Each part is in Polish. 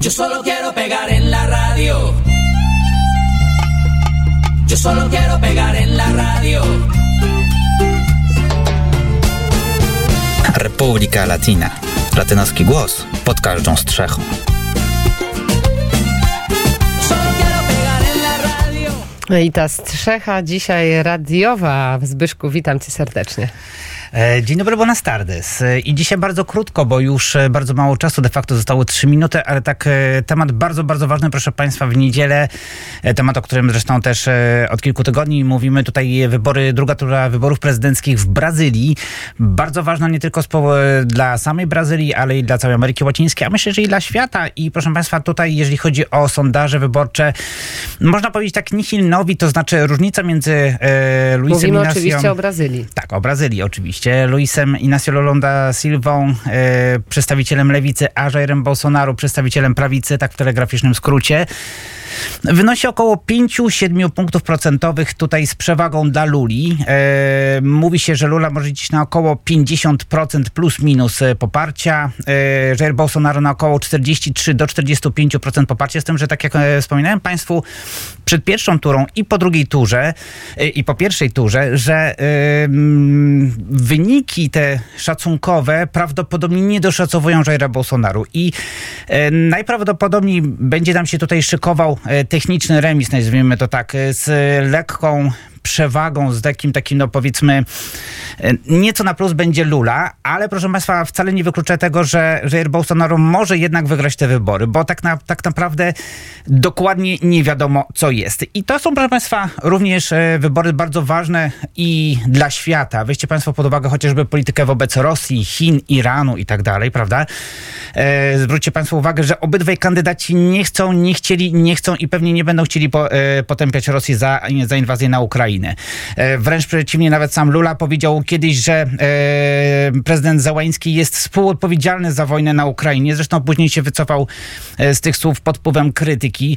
Yo solo quiero pegar en la radio. Yo solo quiero pegar en la radio. Republika Latina. Latynoski głos pod każdą strzechą. I ta strzecha dzisiaj radiowa. Zbyszku, witam cię serdecznie. E, Dzień dobry, buenas tardes. E, I dzisiaj bardzo krótko, bo już e, bardzo mało czasu, de facto zostało 3 minuty, ale tak temat bardzo, bardzo ważny, proszę Państwa, w niedzielę. Temat, o którym zresztą też od kilku tygodni mówimy. Tutaj wybory, druga tura wyborów prezydenckich w Brazylii. Bardzo ważna nie tylko dla samej Brazylii, ale i dla całej Ameryki Łacińskiej, a myślę, że i dla świata. I proszę Państwa, tutaj, jeżeli chodzi o sondaże wyborcze, można powiedzieć tak nihilnowi, to znaczy różnica między e, Luisem Mówimy Inacio- oczywiście o Brazylii. tak, o Brazylii oczywiście. Luisem Inacio Lulonda Silvą, e, przedstawicielem lewicy, a Jairem Bolsonaro, przedstawicielem prawicy, tak w telegraficznym skrócie. Wynosi około 5-7 punktów procentowych tutaj z przewagą dla Luli. E, mówi się, że Lula może liczyć na około 50% plus minus e, poparcia. E, Jair Bolsonaro na około 43 do 45% poparcia. Z tym, że tak jak e, wspominałem Państwu przed pierwszą turą i po drugiej turze e, i po pierwszej turze, że mm, wyniki te szacunkowe prawdopodobnie nie doszacowują Jaira Bolsonaro i e, najprawdopodobniej będzie nam się tutaj szykował e, techniczny remis, nazwijmy to tak, e, z lekką przewagą, z takim, takim no powiedzmy, e, nieco na plus będzie Lula, ale proszę Państwa, wcale nie wyklucza tego, że Jair Bolsonaro może jednak wygrać te wybory, bo tak, na, tak naprawdę dokładnie nie wiadomo, co jest. I to są, proszę Państwa, również e, wybory bardzo ważne i dla świata. Weźcie Państwo pod uwagę chociażby politykę wobec Rosji, Chin, Iranu i tak dalej, prawda? E, zwróćcie Państwo uwagę, że obydwaj kandydaci nie chcą, nie chcieli, nie chcą i pewnie nie będą chcieli po, e, potępiać Rosji za, za inwazję na Ukrainę. E, wręcz przeciwnie, nawet sam Lula powiedział kiedyś, że e, prezydent Załański jest współodpowiedzialny za wojnę na Ukrainie. Zresztą później się wycofał e, z tych słów pod wpływem krytyki.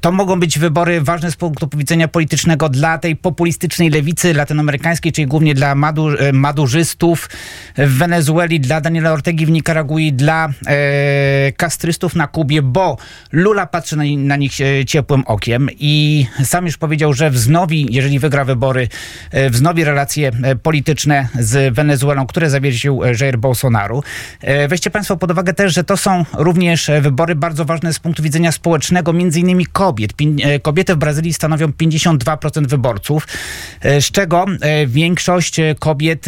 To mogą być wybory ważne z punktu widzenia politycznego dla tej populistycznej lewicy latynoamerykańskiej, czyli głównie dla madu, e, madurzystów w Wenezueli, dla Daniela Ortegi w Nikaragui, dla e, kastrystów na Kubie, bo Lula patrzy na, na nich ciepłym okiem i sam już powiedział, że wznowi, jeżeli wygra wybory, e, wznowi relacje e, polityczne z Wenezuelą, które zawiesił e, Jair Bolsonaro. Weźcie Państwo pod uwagę też, że to są również wybory bardzo ważne z punktu widzenia społecznego, między innymi kobiet. Kobiety w Brazylii stanowią 52% wyborców, z czego większość kobiet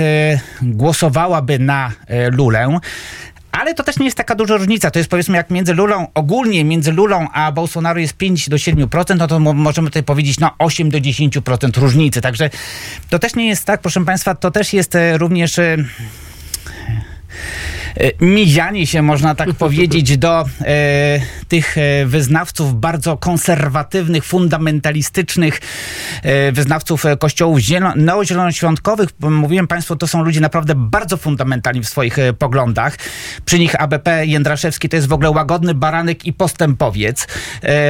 głosowałaby na Lulę. Ale to też nie jest taka duża różnica. To jest powiedzmy jak między Lulą, ogólnie między Lulą a Bolsonaro jest 5 do 7%, no to mo- możemy tutaj powiedzieć no 8 do 10% różnicy. Także to też nie jest tak, proszę Państwa, to też jest e, również... E, e, mizianie się, można tak powiedzieć, do e, tych e, wyznawców bardzo konserwatywnych, fundamentalistycznych, e, wyznawców e, kościołów zielo- neozielonoświątkowych. Mówiłem Państwu, to są ludzie naprawdę bardzo fundamentalni w swoich poglądach. Przy nich ABP Jędraszewski to jest w ogóle łagodny baranek i postępowiec.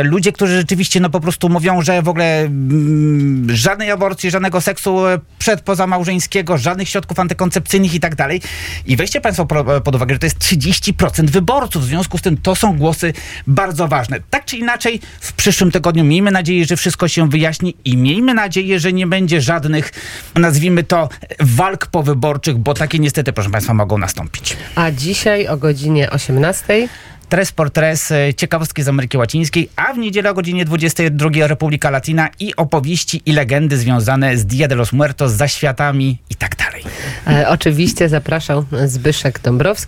Ludzie, którzy rzeczywiście no po prostu mówią, że w ogóle mm, żadnej aborcji, żadnego seksu e, przed pozamałżeńskiego, żadnych środków antykoncepcyjnych i tak dalej. I weźcie Państwo pod uwagę, że to jest 30% wyborców. W związku z tym to są głosy bardzo ważne. Tak czy inaczej, w przyszłym tygodniu miejmy nadzieję, że wszystko się wyjaśni i miejmy nadzieję, że nie będzie żadnych, nazwijmy to, walk powyborczych, bo takie niestety, proszę Państwa, mogą nastąpić. A dzisiaj o godzinie 18 Tres por tres, e, ciekawostki z Ameryki Łacińskiej, a w niedzielę o godzinie 22 Republika Latina i opowieści i legendy związane z Dia de los Muertos, zaświatami i tak dalej. e, oczywiście zapraszał Zbyszek Dąbrowski.